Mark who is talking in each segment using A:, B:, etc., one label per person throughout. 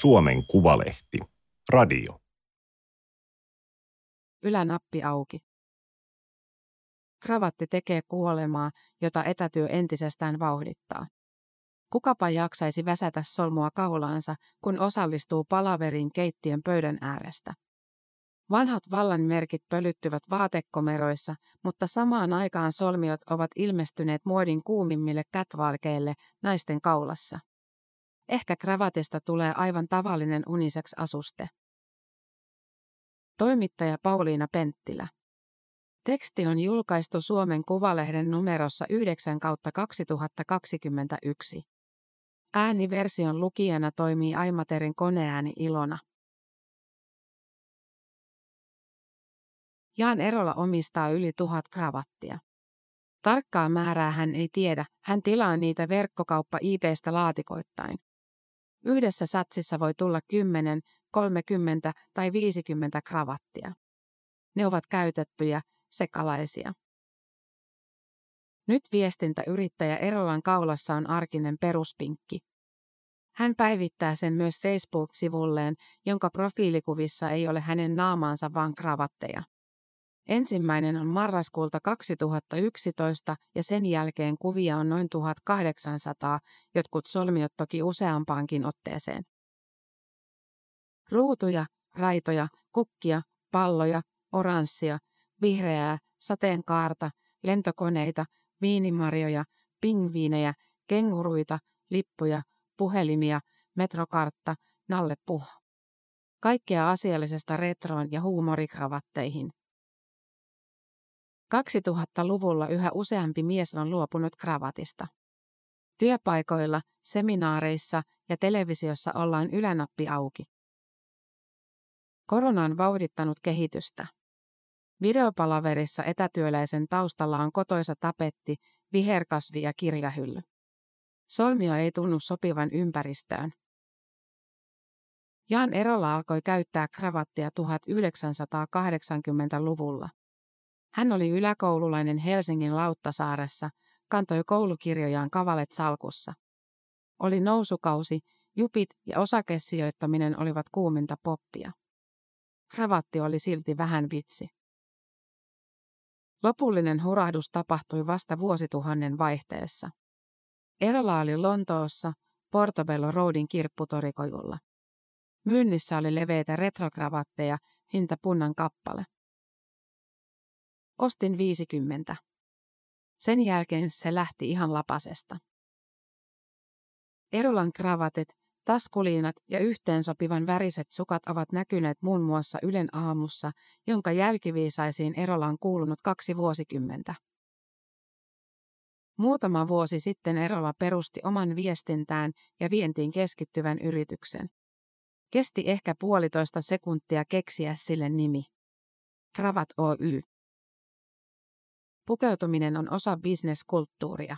A: Suomen Kuvalehti. Radio.
B: Ylänappi auki. Kravatti tekee kuolemaa, jota etätyö entisestään vauhdittaa. Kukapa jaksaisi väsätä solmua kaulaansa, kun osallistuu palaverin keittiön pöydän äärestä. Vanhat vallan merkit pölyttyvät vaatekomeroissa, mutta samaan aikaan solmiot ovat ilmestyneet muodin kuumimmille kätvalkeille naisten kaulassa. Ehkä kravatista tulee aivan tavallinen uniseks asuste. Toimittaja Pauliina Penttilä. Teksti on julkaistu Suomen Kuvalehden numerossa 9 kautta 2021. Ääniversion lukijana toimii Aimaterin koneääni Ilona. Jaan Erola omistaa yli tuhat kravattia. Tarkkaa määrää hän ei tiedä, hän tilaa niitä verkkokauppa IPstä laatikoittain. Yhdessä satsissa voi tulla 10, 30 tai 50 kravattia. Ne ovat käytettyjä, sekalaisia. Nyt viestintäyrittäjä Erolan kaulassa on arkinen peruspinkki. Hän päivittää sen myös Facebook-sivulleen, jonka profiilikuvissa ei ole hänen naamaansa vaan kravatteja. Ensimmäinen on marraskuulta 2011 ja sen jälkeen kuvia on noin 1800, jotkut solmiot toki useampaankin otteeseen. Ruutuja, raitoja, kukkia, palloja, oranssia, vihreää, sateenkaarta, lentokoneita, viinimarjoja, pingviinejä, kenguruita, lippuja, puhelimia, metrokartta, nallepuh. Kaikkea asiallisesta retroon ja huumorikravatteihin. 2000-luvulla yhä useampi mies on luopunut kravatista. Työpaikoilla, seminaareissa ja televisiossa ollaan ylänappi auki. Korona on vauhdittanut kehitystä. Videopalaverissa etätyöläisen taustalla on kotoisa tapetti, viherkasvi ja kirjahylly. Solmio ei tunnu sopivan ympäristöön. Jan Erola alkoi käyttää kravattia 1980-luvulla. Hän oli yläkoululainen Helsingin Lauttasaaressa, kantoi koulukirjojaan kavalet salkussa. Oli nousukausi, jupit ja osakesijoittaminen olivat kuuminta poppia. Kravatti oli silti vähän vitsi. Lopullinen hurahdus tapahtui vasta vuosituhannen vaihteessa. Erola oli Lontoossa, Portobello Roadin kirpputorikojulla. Myynnissä oli leveitä retrokravatteja, hinta punnan kappale. Ostin 50. Sen jälkeen se lähti ihan lapasesta. Erolan kravatit, taskuliinat ja yhteensopivan väriset sukat ovat näkyneet muun muassa Ylen aamussa, jonka jälkiviisaisiin Erolaan kuulunut kaksi vuosikymmentä. Muutama vuosi sitten Erola perusti oman viestintään ja vientiin keskittyvän yrityksen. Kesti ehkä puolitoista sekuntia keksiä sille nimi. Kravat Oy. Pukeutuminen on osa bisneskulttuuria.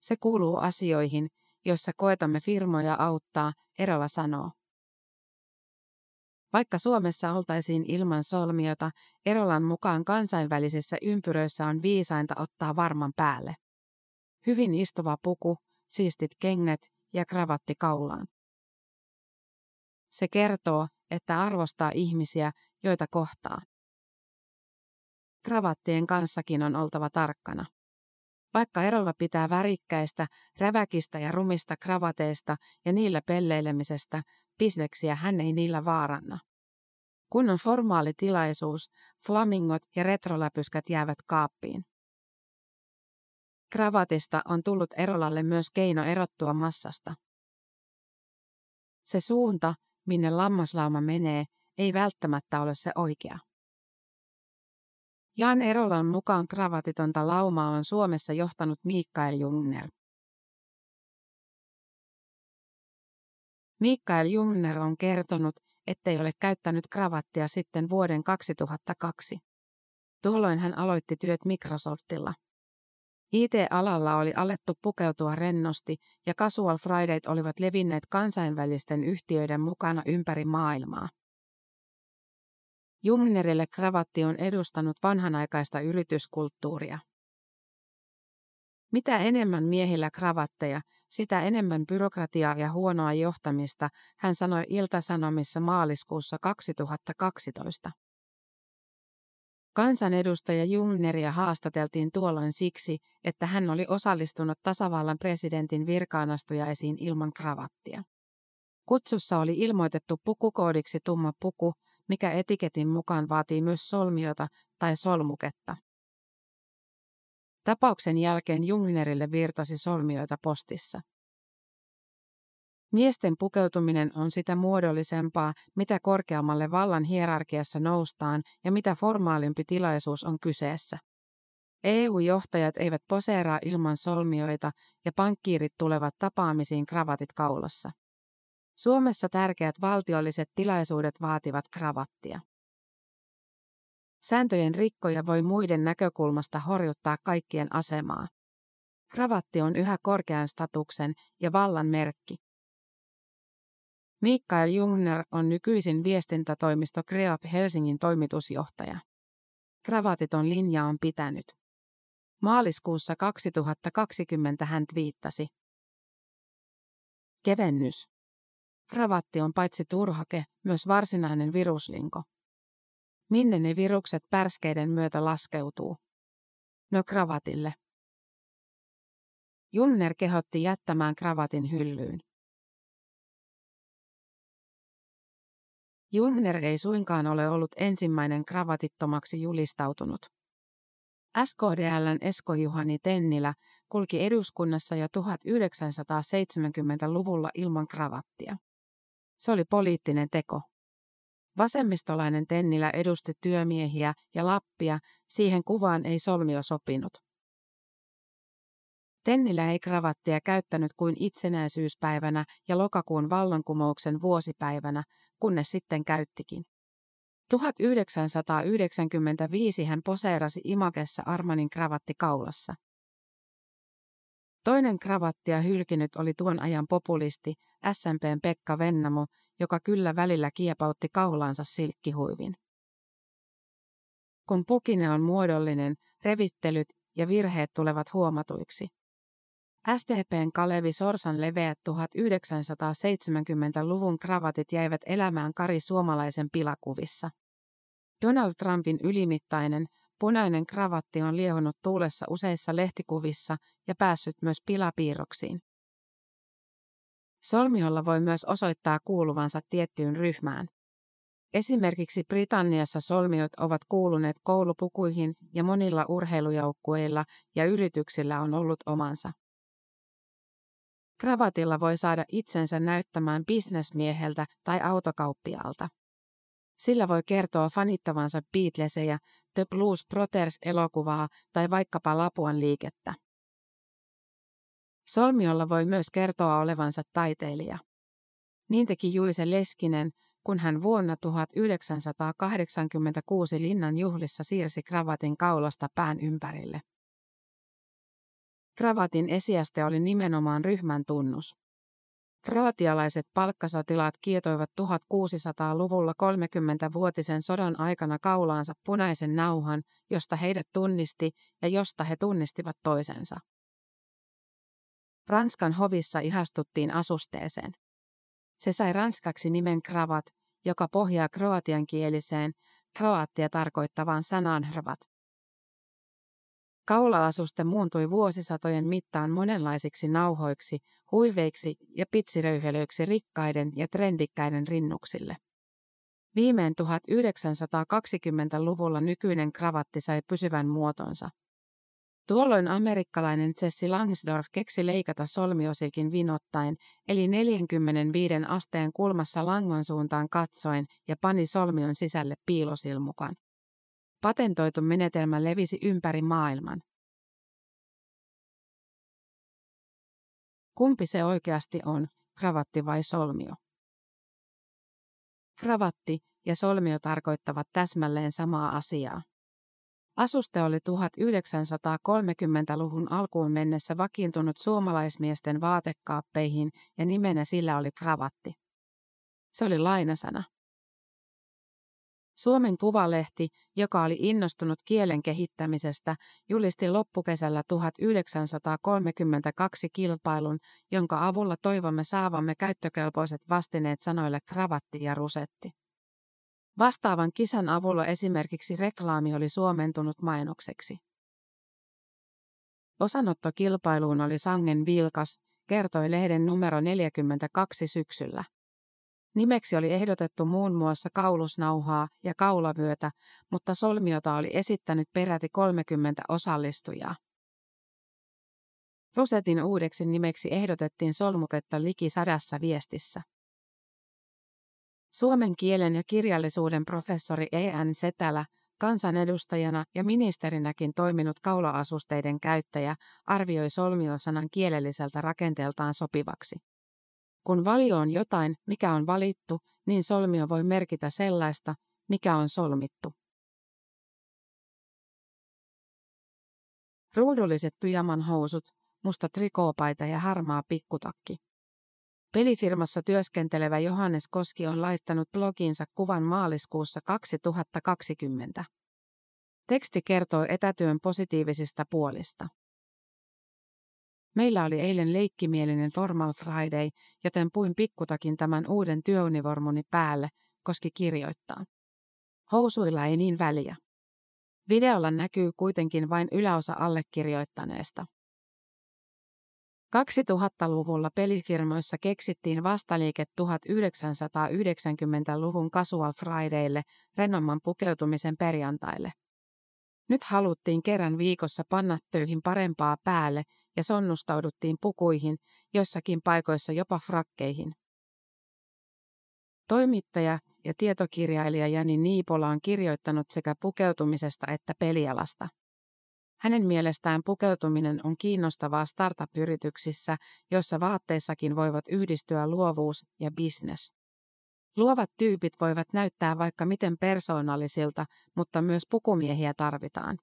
B: Se kuuluu asioihin, joissa koetamme firmoja auttaa, Erola sanoo. Vaikka Suomessa oltaisiin ilman solmiota, Erolan mukaan kansainvälisissä ympyröissä on viisainta ottaa varman päälle. Hyvin istuva puku, siistit kengät ja kravatti kaulaan. Se kertoo, että arvostaa ihmisiä, joita kohtaa. Kravattien kanssakin on oltava tarkkana. Vaikka erolla pitää värikkäistä, räväkistä ja rumista kravateista ja niillä pelleilemisestä, bisneksiä hän ei niillä vaaranna. Kun on formaali tilaisuus, flamingot ja retroläpyskät jäävät kaappiin. Kravatista on tullut Erolalle myös keino erottua massasta. Se suunta, minne lammaslauma menee, ei välttämättä ole se oikea. Jan Erolan mukaan kravatitonta laumaa on Suomessa johtanut Mikael Jungner. Mikael Jungner on kertonut, ettei ole käyttänyt kravattia sitten vuoden 2002. Tuolloin hän aloitti työt Microsoftilla. IT-alalla oli alettu pukeutua rennosti ja Casual Fridayt olivat levinneet kansainvälisten yhtiöiden mukana ympäri maailmaa. Jungnerille kravatti on edustanut vanhanaikaista yrityskulttuuria. Mitä enemmän miehillä kravatteja, sitä enemmän byrokratiaa ja huonoa johtamista, hän sanoi Iltasanomissa maaliskuussa 2012. Kansanedustaja Jungneria haastateltiin tuolloin siksi, että hän oli osallistunut tasavallan presidentin virkaanastujaisiin ilman kravattia. Kutsussa oli ilmoitettu pukukoodiksi tumma puku, mikä etiketin mukaan vaatii myös solmiota tai solmuketta. Tapauksen jälkeen Jungnerille virtasi solmioita postissa. Miesten pukeutuminen on sitä muodollisempaa, mitä korkeammalle vallan hierarkiassa noustaan ja mitä formaalimpi tilaisuus on kyseessä. EU-johtajat eivät poseeraa ilman solmioita ja pankkiirit tulevat tapaamisiin kravatit kaulassa. Suomessa tärkeät valtiolliset tilaisuudet vaativat kravattia. Sääntöjen rikkoja voi muiden näkökulmasta horjuttaa kaikkien asemaa. Kravatti on yhä korkean statuksen ja vallan merkki. Mikael Jungner on nykyisin viestintätoimisto Kreap Helsingin toimitusjohtaja. Kravatiton linja on pitänyt. Maaliskuussa 2020 hän twiittasi. Kevennys. Kravatti on paitsi turhake, myös varsinainen viruslinko. Minne ne virukset pärskeiden myötä laskeutuu? No kravatille. Junner kehotti jättämään kravatin hyllyyn. Junner ei suinkaan ole ollut ensimmäinen kravatittomaksi julistautunut. SKDLn Esko Juhani Tennilä kulki eduskunnassa jo 1970-luvulla ilman kravattia. Se oli poliittinen teko. Vasemmistolainen Tennilä edusti työmiehiä ja Lappia, siihen kuvaan ei solmio sopinut. Tennilä ei kravattia käyttänyt kuin itsenäisyyspäivänä ja lokakuun vallankumouksen vuosipäivänä, kunnes sitten käyttikin. 1995 hän poseerasi Imagessa Armanin kravatti kaulassa. Toinen kravattia hylkinyt oli tuon ajan populisti, SMPn Pekka Vennamo, joka kyllä välillä kiepautti kaulaansa silkkihuivin. Kun pukine on muodollinen, revittelyt ja virheet tulevat huomatuiksi. SDPn Kalevi Sorsan leveät 1970-luvun kravatit jäivät elämään Kari suomalaisen pilakuvissa. Donald Trumpin ylimittainen, punainen kravatti on liehonnut tuulessa useissa lehtikuvissa ja päässyt myös pilapiirroksiin. Solmiolla voi myös osoittaa kuuluvansa tiettyyn ryhmään. Esimerkiksi Britanniassa solmiot ovat kuuluneet koulupukuihin ja monilla urheilujoukkueilla ja yrityksillä on ollut omansa. Kravatilla voi saada itsensä näyttämään bisnesmieheltä tai autokauppialta. Sillä voi kertoa fanittavansa Beatlesejä, The Blues Brothers-elokuvaa tai vaikkapa Lapuan liikettä. Solmiolla voi myös kertoa olevansa taiteilija. Niin teki Juise Leskinen, kun hän vuonna 1986 linnan juhlissa siirsi kravatin kaulasta pään ympärille. Kravatin esiaste oli nimenomaan ryhmän tunnus. Kroatialaiset palkkasotilaat kietoivat 1600-luvulla 30-vuotisen sodan aikana kaulaansa punaisen nauhan, josta heidät tunnisti ja josta he tunnistivat toisensa. Ranskan hovissa ihastuttiin asusteeseen. Se sai ranskaksi nimen kravat, joka pohjaa kroatian kieliseen, kroaattia tarkoittavaan sanaan hrvat. Kaula-asuste muuntui vuosisatojen mittaan monenlaisiksi nauhoiksi, huiveiksi ja pitsiröyhelöiksi rikkaiden ja trendikkäiden rinnuksille. Viimein 1920-luvulla nykyinen kravatti sai pysyvän muotonsa. Tuolloin amerikkalainen Jesse Langsdorff keksi leikata solmiosilkin vinottaen, eli 45 asteen kulmassa langon suuntaan katsoen ja pani solmion sisälle piilosilmukan. Patentoitu menetelmä levisi ympäri maailman. Kumpi se oikeasti on, kravatti vai solmio? Kravatti ja solmio tarkoittavat täsmälleen samaa asiaa. Asuste oli 1930-luvun alkuun mennessä vakiintunut suomalaismiesten vaatekaappeihin ja nimenä sillä oli kravatti. Se oli lainasana. Suomen Kuvalehti, joka oli innostunut kielen kehittämisestä, julisti loppukesällä 1932 kilpailun, jonka avulla toivomme saavamme käyttökelpoiset vastineet sanoille kravatti ja rusetti. Vastaavan kisan avulla esimerkiksi reklaami oli suomentunut mainokseksi. Osanotto kilpailuun oli sangen vilkas, kertoi lehden numero 42 syksyllä. Nimeksi oli ehdotettu muun muassa kaulusnauhaa ja kaulavyötä, mutta solmiota oli esittänyt peräti 30 osallistujaa. Rosetin uudeksi nimeksi ehdotettiin solmuketta liki sadassa viestissä. Suomen kielen ja kirjallisuuden professori E.N. Setälä, kansanedustajana ja ministerinäkin toiminut kaula-asusteiden käyttäjä, arvioi solmiosanan kielelliseltä rakenteeltaan sopivaksi. Kun valio on jotain, mikä on valittu, niin solmio voi merkitä sellaista, mikä on solmittu. Ruudulliset pyjaman housut, musta trikoopaita ja harmaa pikkutakki. Pelifirmassa työskentelevä Johannes Koski on laittanut blogiinsa kuvan maaliskuussa 2020. Teksti kertoo etätyön positiivisista puolista. Meillä oli eilen leikkimielinen Formal Friday, joten puin pikkutakin tämän uuden työunivormuni päälle, koski kirjoittaa. Housuilla ei niin väliä. Videolla näkyy kuitenkin vain yläosa allekirjoittaneesta. 2000-luvulla pelifirmoissa keksittiin vastaliike 1990-luvun Casual Fridaylle, rennomman pukeutumisen perjantaille. Nyt haluttiin kerran viikossa panna töihin parempaa päälle ja sonnustauduttiin pukuihin, jossakin paikoissa jopa frakkeihin. Toimittaja ja tietokirjailija Jani Niipola on kirjoittanut sekä pukeutumisesta että pelialasta. Hänen mielestään pukeutuminen on kiinnostavaa startup-yrityksissä, joissa vaatteissakin voivat yhdistyä luovuus ja business. Luovat tyypit voivat näyttää vaikka miten persoonallisilta, mutta myös pukumiehiä tarvitaan.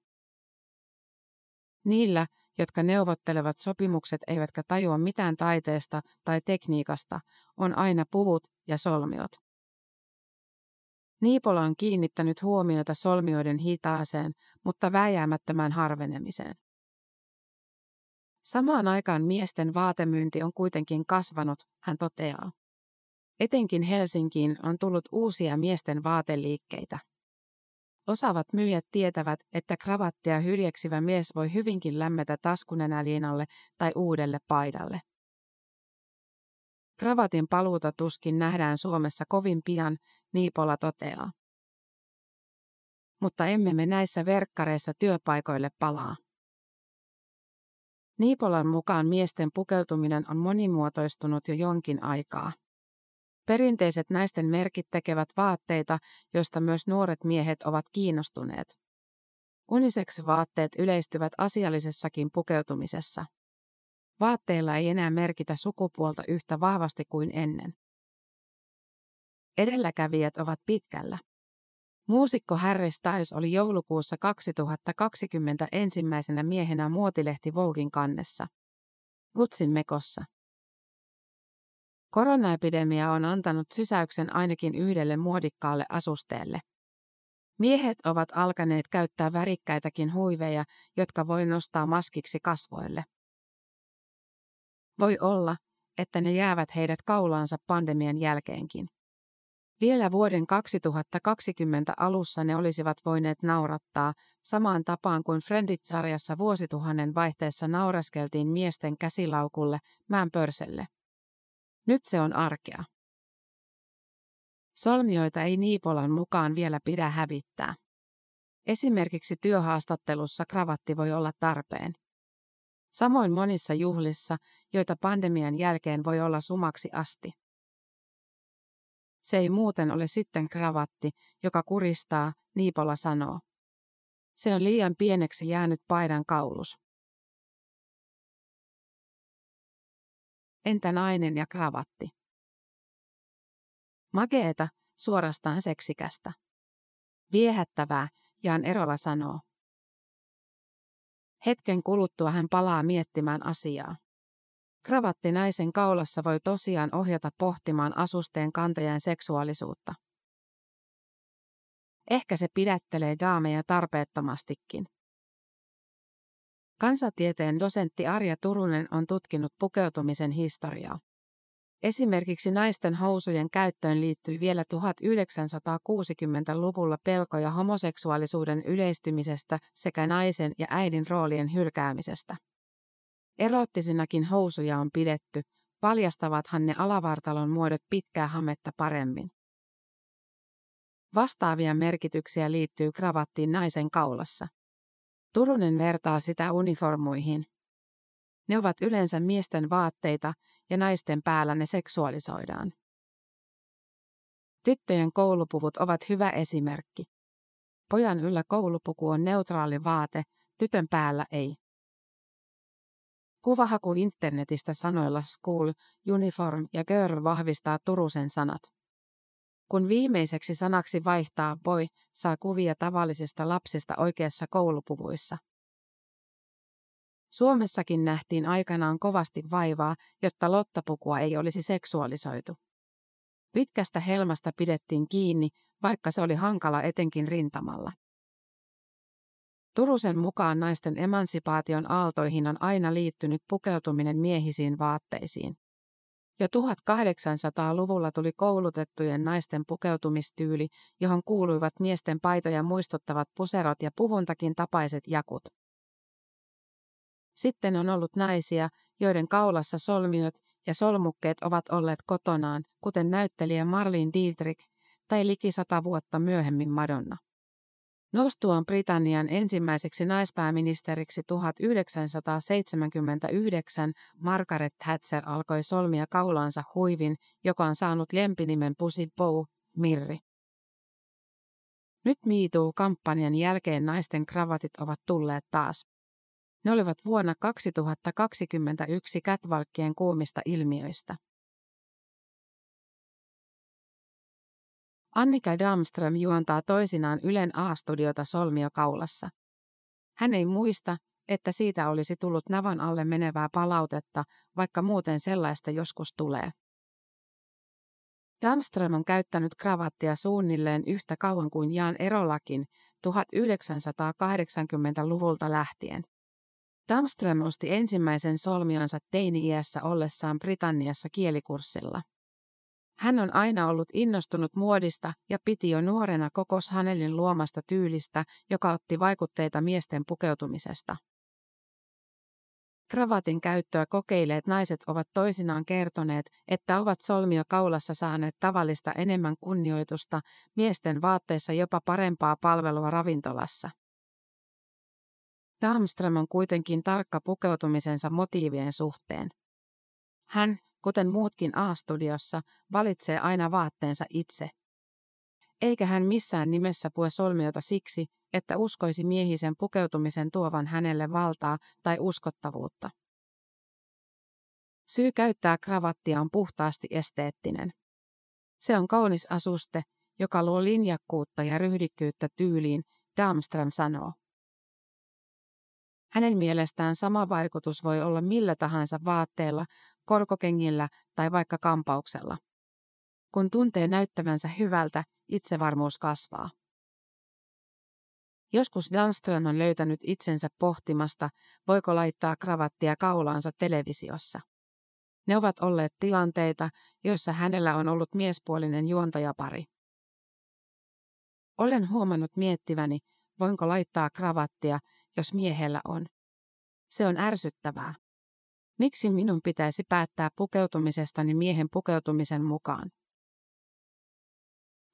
B: Niillä, jotka neuvottelevat sopimukset eivätkä tajua mitään taiteesta tai tekniikasta, on aina puvut ja solmiot. Niipola on kiinnittänyt huomiota solmioiden hitaaseen, mutta vääjäämättömään harvenemiseen. Samaan aikaan miesten vaatemyynti on kuitenkin kasvanut, hän toteaa. Etenkin Helsinkiin on tullut uusia miesten vaateliikkeitä. Osaavat myyjät tietävät, että kravattia hyljeksivä mies voi hyvinkin lämmetä taskunenäliinalle tai uudelle paidalle. Kravatin paluuta tuskin nähdään Suomessa kovin pian, Niipola toteaa. Mutta emme me näissä verkkareissa työpaikoille palaa. Niipolan mukaan miesten pukeutuminen on monimuotoistunut jo jonkin aikaa. Perinteiset naisten merkit tekevät vaatteita, joista myös nuoret miehet ovat kiinnostuneet. Unisex-vaatteet yleistyvät asiallisessakin pukeutumisessa. Vaatteilla ei enää merkitä sukupuolta yhtä vahvasti kuin ennen. Edelläkävijät ovat pitkällä. Muusikko Harry Styles oli joulukuussa 2020 ensimmäisenä miehenä muotilehti Voguein kannessa. Gutsin mekossa. Koronaepidemia on antanut sysäyksen ainakin yhdelle muodikkaalle asusteelle. Miehet ovat alkaneet käyttää värikkäitäkin huiveja, jotka voi nostaa maskiksi kasvoille. Voi olla, että ne jäävät heidät kaulaansa pandemian jälkeenkin. Vielä vuoden 2020 alussa ne olisivat voineet naurattaa, samaan tapaan kuin Friendit-sarjassa vuosituhannen vaihteessa nauraskeltiin miesten käsilaukulle, mään pörselle. Nyt se on arkea. Solmioita ei Niipolan mukaan vielä pidä hävittää. Esimerkiksi työhaastattelussa kravatti voi olla tarpeen. Samoin monissa juhlissa, joita pandemian jälkeen voi olla sumaksi asti. Se ei muuten ole sitten kravatti, joka kuristaa, Niipola sanoo. Se on liian pieneksi jäänyt paidan kaulus. Entä nainen ja kravatti? Mageeta, suorastaan seksikästä. Viehättävää, Jan Erola sanoo. Hetken kuluttua hän palaa miettimään asiaa. Kravatti naisen kaulassa voi tosiaan ohjata pohtimaan asusteen kantajan seksuaalisuutta. Ehkä se pidättelee daameja tarpeettomastikin. Kansatieteen dosentti Arja Turunen on tutkinut pukeutumisen historiaa. Esimerkiksi naisten housujen käyttöön liittyi vielä 1960-luvulla pelkoja homoseksuaalisuuden yleistymisestä sekä naisen ja äidin roolien hylkäämisestä. Erottisinakin housuja on pidetty, paljastavathan ne alavartalon muodot pitkää hametta paremmin. Vastaavia merkityksiä liittyy kravattiin naisen kaulassa. Turunen vertaa sitä uniformuihin. Ne ovat yleensä miesten vaatteita ja naisten päällä ne seksuaalisoidaan. Tyttöjen koulupuvut ovat hyvä esimerkki. Pojan yllä koulupuku on neutraali vaate, tytön päällä ei. Kuvahaku internetistä sanoilla school, uniform ja girl vahvistaa Turusen sanat. Kun viimeiseksi sanaksi vaihtaa boy, saa kuvia tavallisista lapsista oikeassa koulupuvuissa. Suomessakin nähtiin aikanaan kovasti vaivaa, jotta lottapukua ei olisi seksuaalisoitu. Pitkästä helmasta pidettiin kiinni, vaikka se oli hankala etenkin rintamalla. Turusen mukaan naisten emansipaation aaltoihin on aina liittynyt pukeutuminen miehisiin vaatteisiin. Jo 1800-luvulla tuli koulutettujen naisten pukeutumistyyli, johon kuuluivat miesten paitoja muistuttavat puserot ja puvuntakin tapaiset jakut. Sitten on ollut naisia, joiden kaulassa solmiot ja solmukkeet ovat olleet kotonaan, kuten näyttelijä Marlene Dietrich tai liki sata vuotta myöhemmin Madonna. Nostuaan Britannian ensimmäiseksi naispääministeriksi 1979 Margaret Thatcher alkoi solmia kaulansa huivin, joka on saanut lempinimen Pussy Bow, Mirri. Nyt MeToo-kampanjan jälkeen naisten kravatit ovat tulleet taas. Ne olivat vuonna 2021 catwalkien kuumista ilmiöistä. Annika Damström juontaa toisinaan Ylen A-studiota solmio kaulassa. Hän ei muista, että siitä olisi tullut navan alle menevää palautetta, vaikka muuten sellaista joskus tulee. Damström on käyttänyt kravattia suunnilleen yhtä kauan kuin Jaan Erolakin 1980-luvulta lähtien. Damström osti ensimmäisen solmionsa teini-iässä ollessaan Britanniassa kielikurssilla. Hän on aina ollut innostunut muodista ja piti jo nuorena koko Hanelin luomasta tyylistä, joka otti vaikutteita miesten pukeutumisesta. Kravatin käyttöä kokeilleet naiset ovat toisinaan kertoneet, että ovat solmio kaulassa saaneet tavallista enemmän kunnioitusta, miesten vaatteissa jopa parempaa palvelua ravintolassa. Darmström on kuitenkin tarkka pukeutumisensa motiivien suhteen. Hän, kuten muutkin A-studiossa, valitsee aina vaatteensa itse. Eikä hän missään nimessä pue solmiota siksi, että uskoisi miehisen pukeutumisen tuovan hänelle valtaa tai uskottavuutta. Syy käyttää kravattia on puhtaasti esteettinen. Se on kaunis asuste, joka luo linjakkuutta ja ryhdikkyyttä tyyliin, Darmström sanoo. Hänen mielestään sama vaikutus voi olla millä tahansa vaatteella, korkokengillä tai vaikka kampauksella. Kun tuntee näyttävänsä hyvältä, itsevarmuus kasvaa. Joskus Danström on löytänyt itsensä pohtimasta, voiko laittaa kravattia kaulaansa televisiossa. Ne ovat olleet tilanteita, joissa hänellä on ollut miespuolinen juontajapari. Olen huomannut miettiväni, voinko laittaa kravattia, jos miehellä on. Se on ärsyttävää. Miksi minun pitäisi päättää pukeutumisestani miehen pukeutumisen mukaan?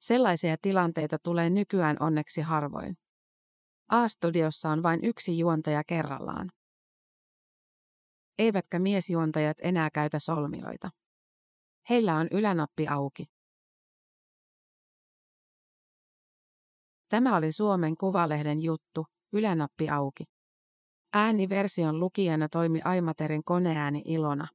B: Sellaisia tilanteita tulee nykyään onneksi harvoin. A-studiossa on vain yksi juontaja kerrallaan. Eivätkä miesjuontajat enää käytä solmioita. Heillä on ylänappi auki. Tämä oli Suomen Kuvalehden juttu, ylänappi auki. Ääniversion lukijana toimi Aimaterin koneääni Ilona.